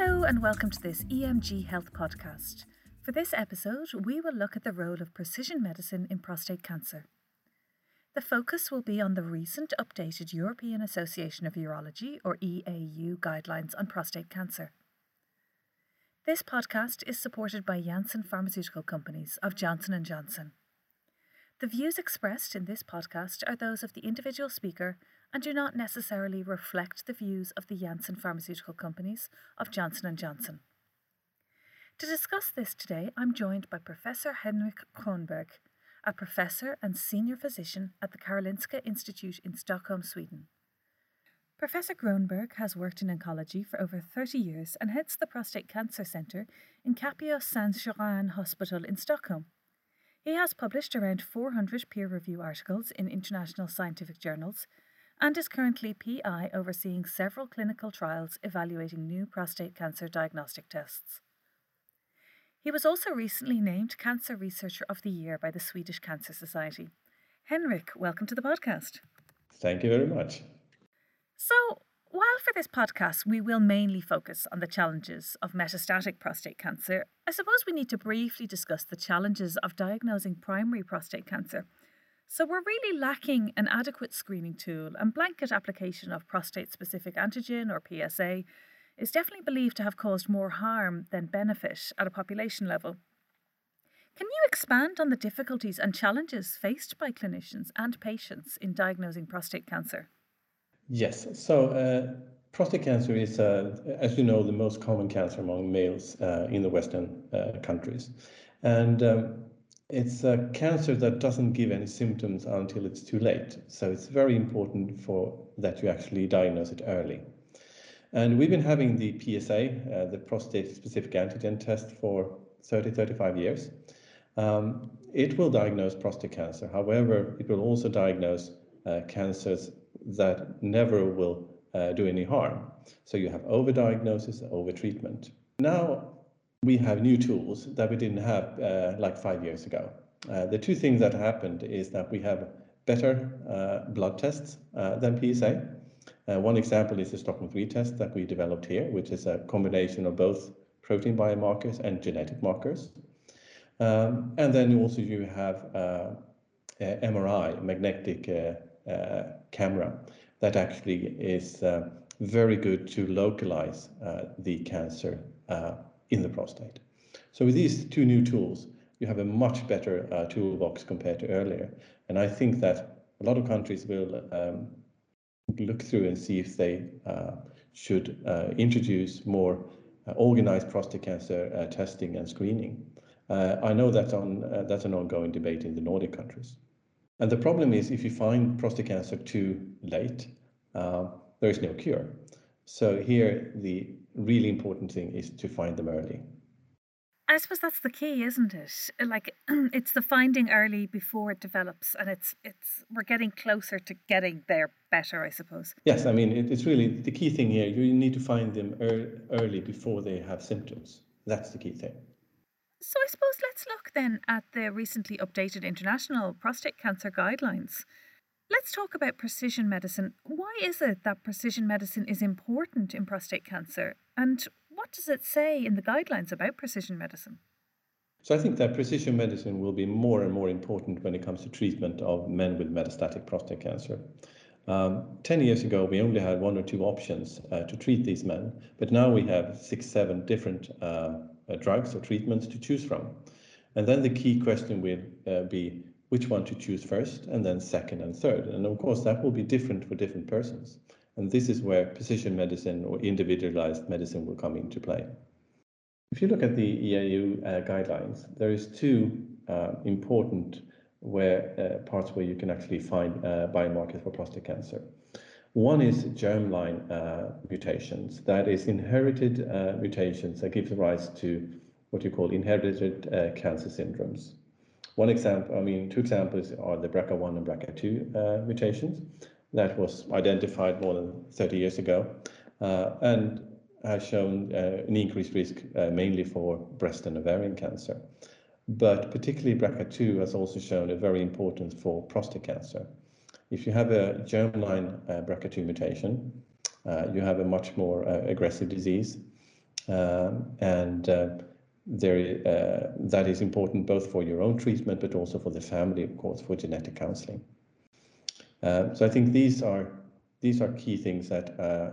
Hello, and welcome to this EMJ Health podcast. For this episode, we will look at the role of precision medicine in prostate cancer. The focus will be on the recent updated European Association of Urology, or EAU, guidelines on prostate cancer. This podcast is supported by Janssen Pharmaceutical Companies of Johnson & Johnson. The views expressed in this podcast are those of the individual speaker and do not necessarily reflect the views of the Janssen Pharmaceutical Companies of Johnson & Johnson. To discuss this today, I'm joined by Professor Henrik Grönberg, a professor and senior physician at the Karolinska Institute in Stockholm, Sweden. Professor Grönberg has worked in oncology for over 30 years and heads the Prostate Cancer Centre in Capio San Göran Hospital in Stockholm. He has published around 400 peer review articles in international scientific journals and is currently PI overseeing several clinical trials evaluating new prostate cancer diagnostic tests. He was also recently named Cancer Researcher of the Year by the Swedish Cancer Society. Henrik, welcome to the podcast. Thank you very much. So, while for this podcast we will mainly focus on the challenges of metastatic prostate cancer, I suppose we need to briefly discuss the challenges of diagnosing primary prostate cancer. So, we're really lacking an adequate screening tool, and blanket application of prostate specific antigen or PSA is definitely believed to have caused more harm than benefit at a population level. Can you expand on the difficulties and challenges faced by clinicians and patients in diagnosing prostate cancer? Yes. So, uh, prostate cancer is, uh, as you know, the most common cancer among males uh, in the Western uh, countries. And um, it's a cancer that doesn't give any symptoms until it's too late. So, it's very important for that you actually diagnose it early. And we've been having the PSA, uh, the prostate specific antigen test, for 30, 35 years. Um, it will diagnose prostate cancer. However, it will also diagnose uh, cancers that never will uh, do any harm. So you have overdiagnosis, overtreatment. Now we have new tools that we didn't have uh, like five years ago. Uh, the two things that happened is that we have better uh, blood tests uh, than PSA. Uh, one example is the Stockholm 3 test that we developed here, which is a combination of both protein biomarkers and genetic markers. Um, and then also you have MRI, magnetic uh, camera that actually is uh, very good to localize uh, the cancer in the prostate. So with these two new tools, you have a much better uh, toolbox compared to earlier. And I think that a lot of countries will um, look through and see if they uh, should uh, introduce more organized prostate cancer testing and screening. I know that's on that's an ongoing debate in the Nordic countries. And the problem is if you find prostate cancer too late, uh, there is no cure. So here, the really important thing is to find them early. I suppose that's the key, isn't it? Like it's the finding early before it develops, and it's it's we're getting closer to getting there better, I suppose. Yes, I mean it, it's really the key thing here. You need to find them early before they have symptoms. That's the key thing. So I suppose let's look then at the recently updated international prostate cancer guidelines. Let's talk about precision medicine. Why is it that precision medicine is important in prostate cancer? And what does it say in the guidelines about precision medicine? So I think that precision medicine will be more and more important when it comes to treatment of men with metastatic prostate cancer. Um, 10 years ago, we only had one or two options uh, to treat these men, but now we have six, seven different uh, uh, drugs or treatments to choose from. And then the key question will uh, be which one to choose first, and then second and third. And of course, that will be different for different persons. And this is where precision medicine or individualized medicine will come into play. If you look at the EAU uh, guidelines, there is two uh, important where uh, parts where you can actually find uh, biomarkers for prostate cancer. One is germline uh, mutations, that is inherited uh, mutations that gives rise to what you call inherited cancer syndromes. One example, I mean, two examples are the BRCA1 and BRCA2 uh, mutations that was identified more than 30 years ago uh, and has shown uh, an increased risk mainly for breast and ovarian cancer. But particularly BRCA2 has also shown a very importance for prostate cancer. If you have a germline uh, BRCA2 mutation, uh, you have a much more uh, aggressive disease. Um, and uh, there, uh, that is important both for your own treatment, but also for the family, of course, for genetic counseling. Uh, so I think these are these are key things that uh,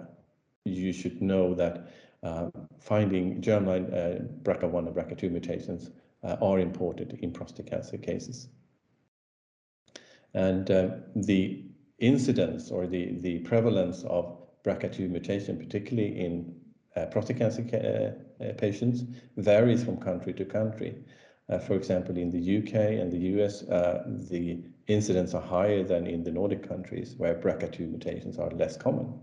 you should know that uh, finding germline uh, BRCA1 and BRCA2 mutations uh, are important in prostate cancer cases. And the incidence or the, the prevalence of BRCA2 mutation, particularly in prostate cancer ca patients, varies from country to country. Uh, for example, in the UK and the US, uh, the incidence are higher than in the Nordic countries, where BRCA2 mutations are less common.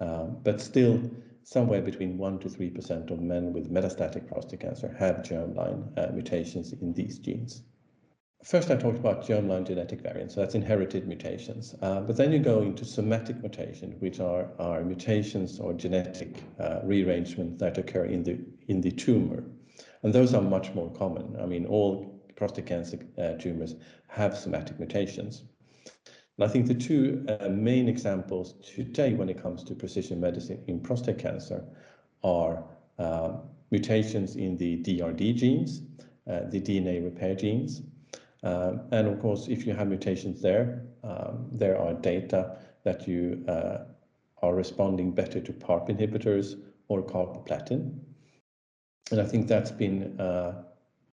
Um, but still, somewhere between 1 to 3% of men with metastatic prostate cancer have germline uh, mutations in these genes. First, I talked about germline genetic variants, so that's inherited mutations. Uh, but then you go into somatic mutation, which are, mutations or genetic uh, rearrangements that occur in the, in the tumor. And those are much more common. I mean, all prostate cancer uh, tumors have somatic mutations. And I think the two uh, main examples today when it comes to precision medicine in prostate cancer are uh, mutations in the DRD genes, uh, the DNA repair genes, um, and of course, if you have mutations there, um, there are data that you uh, are responding better to PARP inhibitors or carboplatin. And I think that's been uh,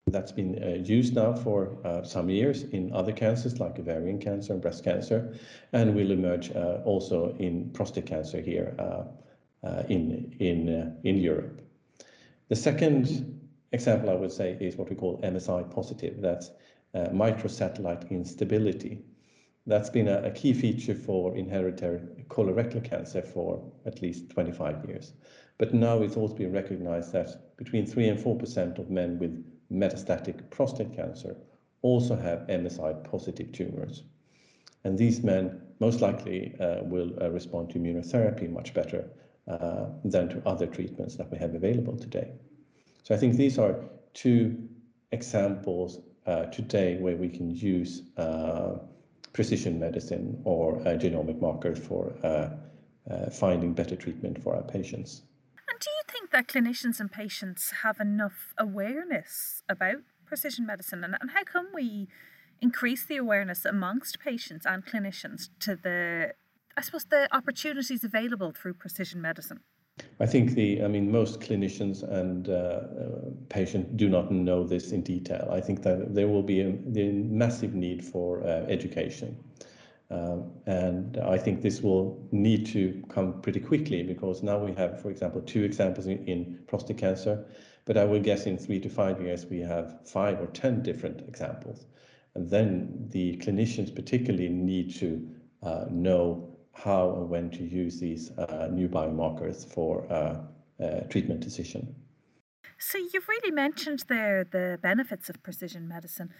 that's been uh, used now for uh, some years in other cancers like ovarian cancer and breast cancer, and will emerge uh, also in prostate cancer here uh, in in in Europe. The second example I would say is what we call MSI positive. That's uh, microsatellite instability. That's been a, a, key feature for inherited colorectal cancer for at least 25 years. But now it's also been recognized that between 3 and 4% of men with metastatic prostate cancer also have MSI positive tumors. And these men most likely uh, will uh, respond to immunotherapy much better uh, than to other treatments that we have available today. So I think these are two examples uh, today where we can use uh, precision medicine or genomic markers for uh, finding better treatment for our patients. Think that clinicians and patients have enough awareness about precision medicine? And, and how can we increase the awareness amongst patients and clinicians to the, I suppose, the opportunities available through precision medicine? I think the, I mean, most clinicians and uh, uh, patients do not know this in detail. I think that there will be a, a massive need for uh, education. Um, and I think this will need to come pretty quickly because now we have, for example, two examples in, in prostate cancer, but I would guess in three to five years we have five or 10 different examples. And then the clinicians particularly need to uh, know how and when to use these uh, new biomarkers for uh, uh, treatment decision. So you've really mentioned there the benefits of precision medicine,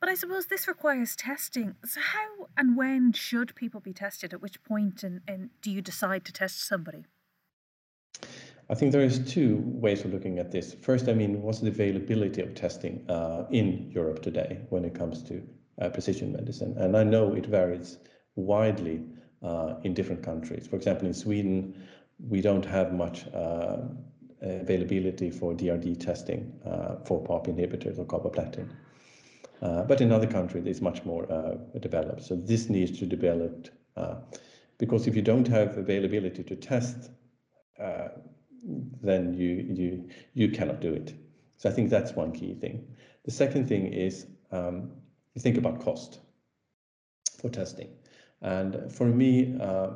but I suppose this requires testing. So how and when should people be tested? At which point and, and do you decide to test somebody? I think there is two ways of looking at this. First, I mean, what's the availability of testing uh, in Europe today when it comes to uh, precision medicine? And I know it varies widely uh, in different countries. For example, in Sweden, we don't have much uh, availability for DRD testing uh, for PARP inhibitors or carboplatin. Uh, but in other countries, it's much more uh, developed. So this needs to develop uh, because if you don't have availability to test, then you you you cannot do it. So I think that's one key thing. The second thing is um, you think about cost for testing. And for me, uh,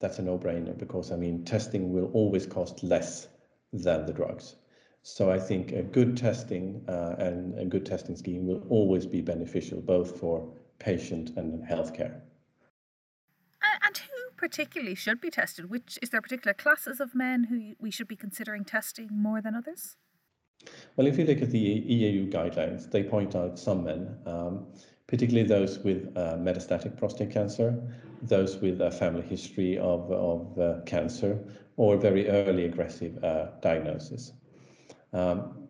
that's a no-brainer because I mean, testing will always cost less than the drugs. So I think a good testing uh, and a good testing scheme will always be beneficial both for patient and healthcare. And who particularly should be tested? Which is there particular classes of men who we should be considering testing more than others? Well, if you look at the EAU guidelines, they point out some men. Um, particularly those with uh, metastatic prostate cancer, those with a family history of, of uh, cancer, or very early aggressive uh, diagnosis. Um,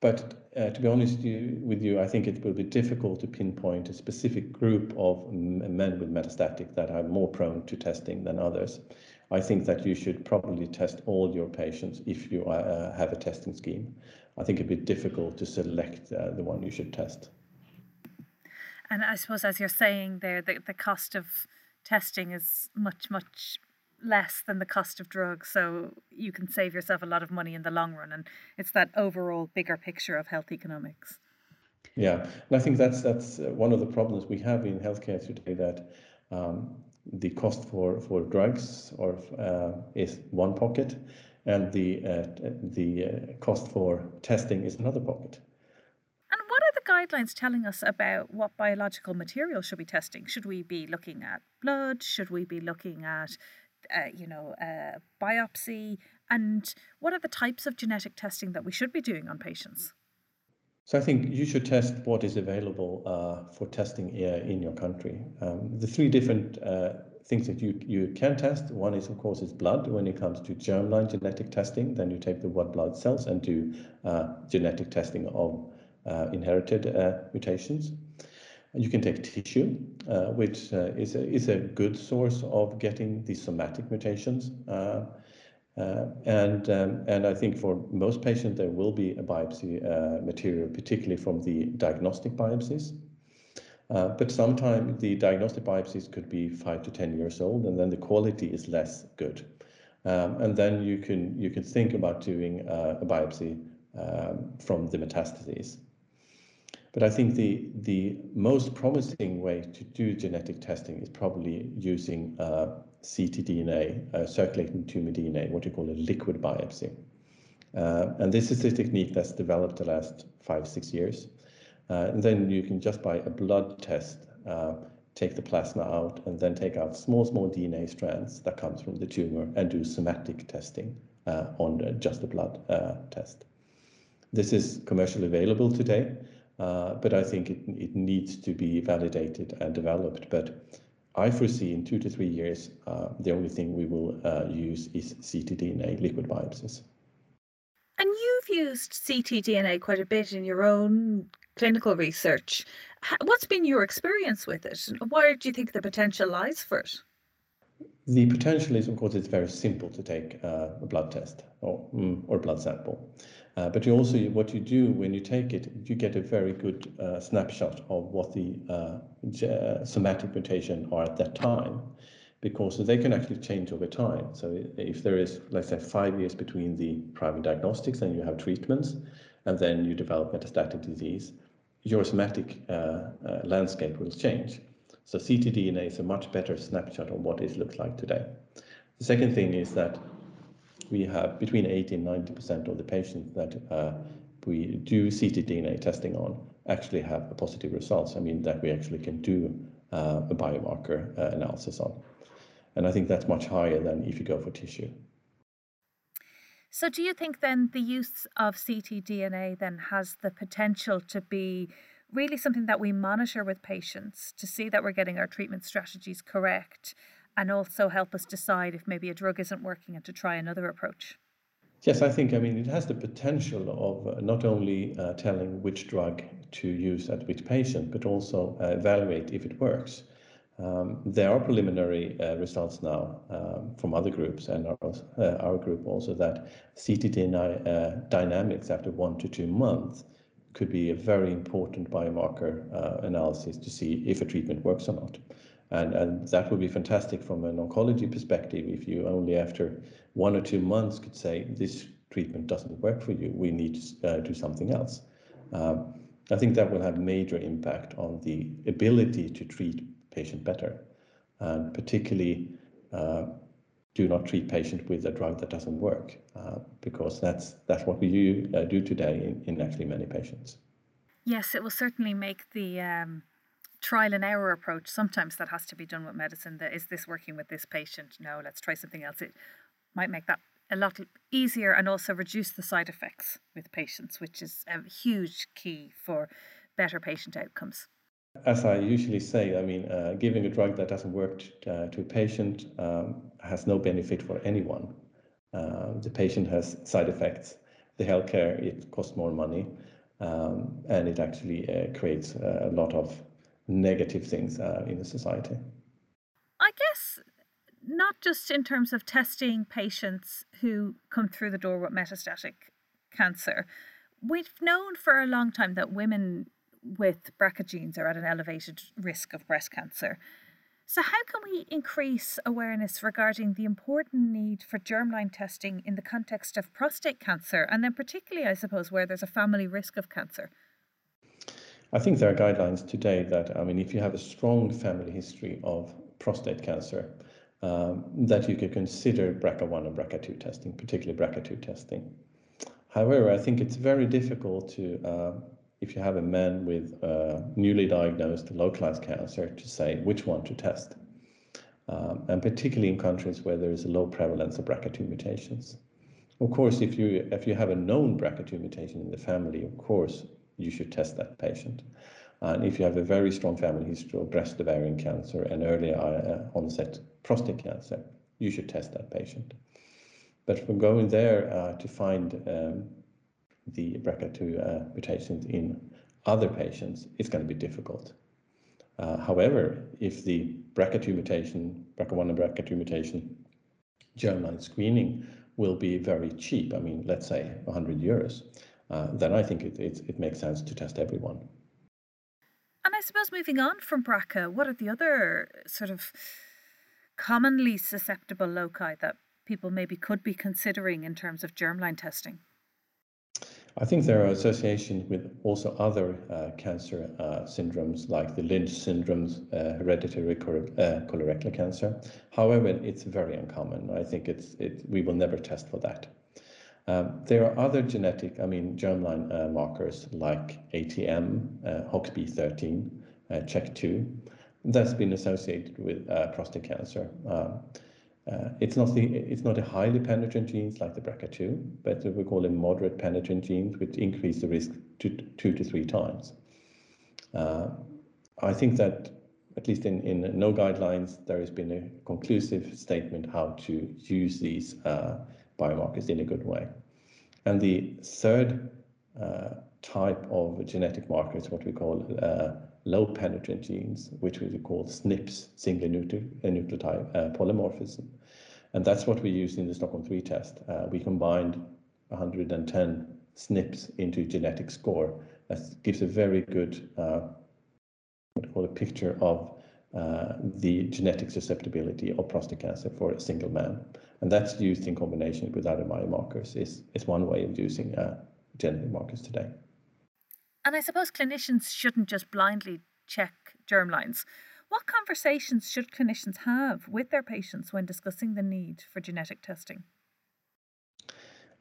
but uh, to be honest with you, I think it will be difficult to pinpoint a specific group of men with metastatic that are more prone to testing than others. I think that you should probably test all your patients if you uh, have a testing scheme. I think it'd be difficult to select uh, the one you should test. And I suppose, as you're saying there, the, the cost of testing is much, much less than the cost of drugs. So you can save yourself a lot of money in the long run. And it's that overall bigger picture of health economics. Yeah, and I think that's that's uh, one of the problems we have in healthcare today. That um, the cost for for drugs or uh, is one pocket, and the uh, the uh, cost for testing is another pocket. And what are the guidelines telling us about what biological material should we be testing? Should we be looking at blood? Should we be looking at uh, you know, uh, biopsy, and what are the types of genetic testing that we should be doing on patients? So I think you should test what is available uh, for testing uh, in your country. Um, the three different uh, things that you, you can test, one is of course is blood. When it comes to germline genetic testing, then you take the white blood cells and do uh, genetic testing of inherited mutations. You can take tissue, uh, which uh, is, a, is a good source of getting the somatic mutations. Uh, uh and, um, and I think for most patients, there will be a biopsy uh, material, particularly from the diagnostic biopsies. Uh, but sometimes the diagnostic biopsies could be five to 10 years old, and then the quality is less good. Um, and then you can, you can think about doing a biopsy um, from the metastases. But I think the, the most promising way to do genetic testing is probably using uh, ctDNA, uh, circulating tumor DNA, what you call a liquid biopsy. Uh, and this is a technique that's developed the last five, six years. Uh, and then you can just by a blood test, uh, take the plasma out and then take out small, small DNA strands that comes from the tumor and do somatic testing uh, on just the blood test. This is commercially available today. Uh, but I think it, it needs to be validated and developed. But I foresee in two to three years, uh, the only thing we will uh, use is ctDNA liquid biopsies. And you've used ctDNA quite a bit in your own clinical research. What's been your experience with it? Where do you think the potential lies for it? The potential is, of course, it's very simple to take uh, a blood test or, mm, or blood sample. Uh, but you also, what you do when you take it, you get a very good uh, snapshot of what the uh, uh, somatic mutation are at that time, because they can actually change over time. So if there is, let's say, five years between the primary diagnostics and you have treatments, and then you develop metastatic disease, your somatic uh, uh, landscape will change. So ctDNA is a much better snapshot of what it looks like today. The second thing is that we have between 80 and 90% of the patients that uh, we do ctDNA testing on actually have positive results. I mean, that we actually can do uh, a biomarker uh, analysis on. And I think that's much higher than if you go for tissue. So, do you think then the use of ctDNA then has the potential to be really something that we monitor with patients to see that we're getting our treatment strategies correct and also help us decide if maybe a drug isn't working and to try another approach? Yes, I think, I mean, it has the potential of uh, not only uh, telling which drug to use at which patient, but also uh, evaluate if it works. Um, there are preliminary uh, results now um, from other groups and our, uh, our group also that ctDNA uh, dynamics after one to two months could be a very important biomarker analysis to see if a treatment works or not. And, and that would be fantastic from an oncology perspective if you only after one or two months could say this treatment doesn't work for you, we need to uh, do something else. Um, I think that will have major impact on the ability to treat patient better, and particularly uh, do not treat patient with a drug that doesn't work, uh, because that's that's what we do, uh, do today in, in actually many patients. Yes, it will certainly make the um, trial and error approach. Sometimes that has to be done with medicine. That is this working with this patient? No, let's try something else. It might make that a lot easier and also reduce the side effects with patients, which is a huge key for better patient outcomes. As I usually say, I mean, uh, giving a drug that doesn't work uh, to a patient um, has no benefit for anyone. Uh, the patient has side effects. The healthcare it costs more money, um, and it actually uh, creates a lot of negative things uh, in the society. I guess not just in terms of testing patients who come through the door with metastatic cancer. We've known for a long time that women with BRCA genes are at an elevated risk of breast cancer. So, how can we increase awareness regarding the important need for germline testing in the context of prostate cancer, and then particularly, I suppose, where there's a family risk of cancer? I think there are guidelines today that, I mean, if you have a strong family history of prostate cancer, um, that you could consider BRCA1 and BRCA2 testing, particularly BRCA2 testing. However, I think it's very difficult to uh, if you have a man with uh, newly diagnosed localized cancer to say which one to test. Um, and particularly in countries where there is a low prevalence of BRCA2 mutations. Of course, if you if you have a known BRCA2 mutation in the family, of course, you should test that patient. And if you have a very strong family history of breast ovarian cancer and early uh, onset prostate cancer, you should test that patient. But for going there uh, to find um, the BRCA2 uh, mutations in other patients, it's going to be difficult. Uh, however, if the BRCA2 mutation, BRCA1 and BRCA2 mutation germline screening will be very cheap, I mean, let's say 100 euros, uh, then I think it, it, it makes sense to test everyone. And I suppose moving on from BRCA, what are the other sort of commonly susceptible loci that people maybe could be considering in terms of germline testing? I think there are associations with also other uh, cancer uh, syndromes like the Lynch syndromes, uh, hereditary uh, colorectal cancer. However, it's very uncommon. I think it's it, we will never test for that. Um, there are other genetic, I mean, germline uh, markers like ATM, uh, HOXB13, CHEK2, that's been associated with prostate cancer. Um, uh, it's not the it's not a highly penetrant genes like the BRCA2, but we call them moderate penetrant genes, which increase the risk to two to three times. Uh, I think that at least in, in no guidelines, there has been a conclusive statement how to use these uh, biomarkers in a good way. And the third uh, type of genetic marker is what we call uh, low penetrant genes, which we call SNPs, single nucleotide uh, polymorphism. And that's what we use in the Stockholm 3 test. Uh, we combined 110 SNPs into genetic score. That gives a very good uh, what we call a picture of uh, the genetic susceptibility of prostate cancer for a single man. And that's used in combination with other biomarkers is, is one way of using uh, genetic markers today. And I suppose clinicians shouldn't just blindly check germlines. What conversations should clinicians have with their patients when discussing the need for genetic testing?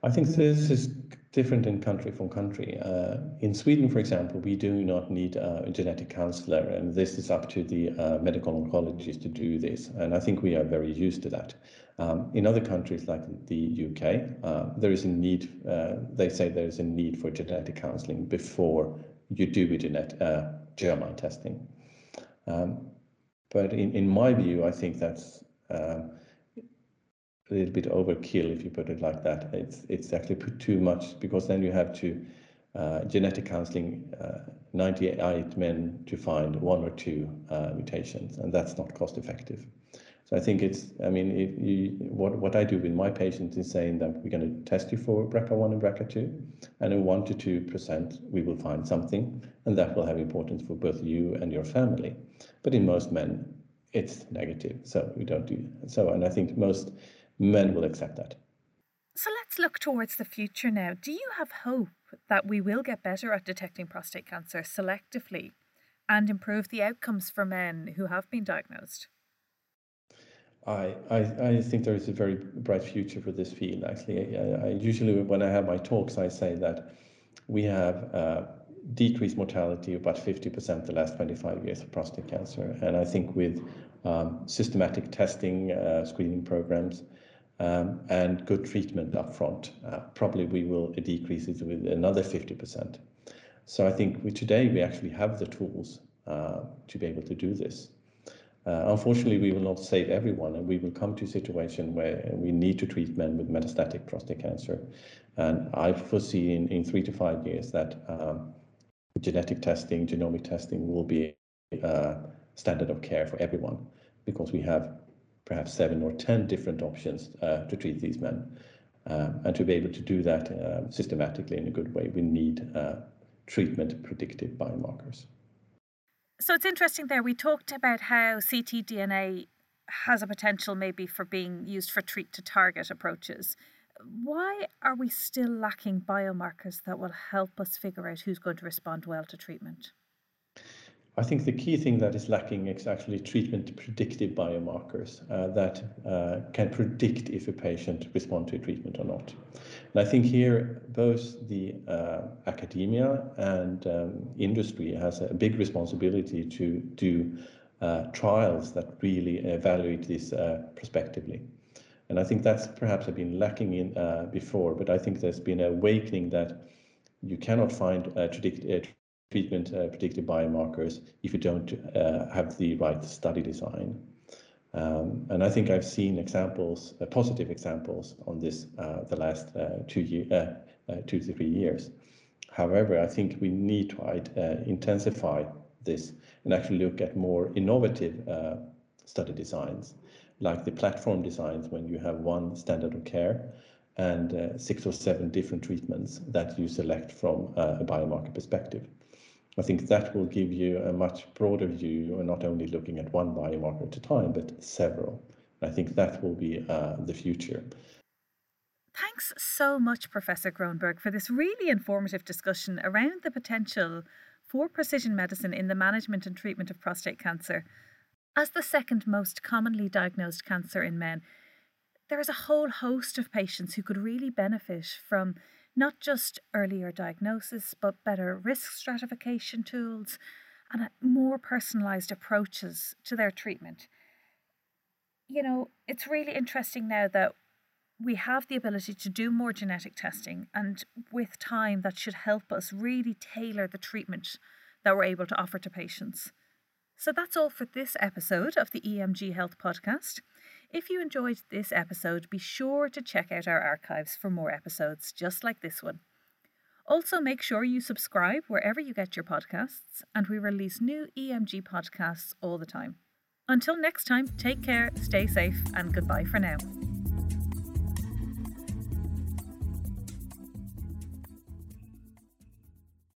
I think this is different in country from country. Uh, in Sweden, for example, we do not need a genetic counselor, and this is up to the uh, medical oncologist to do this. And I think we are very used to that. Um, in other countries like the UK, uh, there is a need, uh, they say there is a need for genetic counseling before you do a genetic uh, germline testing. Um, but in, in my view, I think that's um, a little bit overkill if you put it like that. It's it's actually put too much because then you have to uh, genetic counseling uh, 98 men to find one or two uh, mutations, and that's not cost effective. So I think it's, I mean, if you, what, what I do with my patients is saying that we're going to test you for BRCA1 and BRCA2, and in 1 to 2%, we will find something, and that will have importance for both you and your family. But in most men, it's negative, so we don't do so. And I think most men will accept that. So let's look towards the future now. Do you have hope that we will get better at detecting prostate cancer selectively and improve the outcomes for men who have been diagnosed? I, I, I think there is a very bright future for this field. Actually, I, I usually when I have my talks, I say that we have uh, decreased mortality about 50% the last 25 years of prostate cancer, and I think with um, systematic testing, uh, screening programs, um, and good treatment up front, uh, probably we will decrease it with another 50%. So I think we, today we actually have the tools uh, to be able to do this. Uh, unfortunately, we will not save everyone, and we will come to a situation where we need to treat men with metastatic prostate cancer. And I foresee in, in three to five years that um, genetic testing, genomic testing will be uh, standard of care for everyone because we have perhaps seven or 10 different options uh, to treat these men. Um, and to be able to do that uh, systematically in a good way, we need uh, treatment predictive biomarkers. So it's interesting there. We talked about how ctDNA has a potential maybe for being used for treat to target approaches. Why are we still lacking biomarkers that will help us figure out who's going to respond well to treatment? I think the key thing that is lacking is actually treatment predictive biomarkers uh, that uh, can predict if a patient responds to a treatment or not. And I think here both the uh, academia and um, industry has a big responsibility to do uh, trials that really evaluate this uh, prospectively. And I think that's perhaps been lacking in uh, before, but I think there's been an awakening that you cannot find uh, predict, treatment uh, predictive biomarkers if you don't uh, have the right study design. Um, and I think I've seen examples, uh, positive examples on this uh, the last uh, two, year, uh, two to three years. However, I think we need to intensify this and actually look at more innovative study designs, like the platform designs when you have one standard of care and uh, six or seven different treatments that you select from uh, a biomarker perspective. I think that will give you a much broader view, not only looking at one biomarker at a time, but several. I think that will be uh, the future. Thanks so much, Professor Grönberg, for this really informative discussion around the potential for precision medicine in the management and treatment of prostate cancer. As the second most commonly diagnosed cancer in men, there is a whole host of patients who could really benefit from not just earlier diagnosis, but better risk stratification tools and more personalised approaches to their treatment. You know, it's really interesting now that we have the ability to do more genetic testing, and with time, that should help us really tailor the treatment that we're able to offer to patients. So that's all for this episode of the EMJ Health Podcast. If you enjoyed this episode, be sure to check out our archives for more episodes just like this one. Also, make sure you subscribe wherever you get your podcasts, and we release new EMJ podcasts all the time. Until next time, take care, stay safe, and goodbye for now.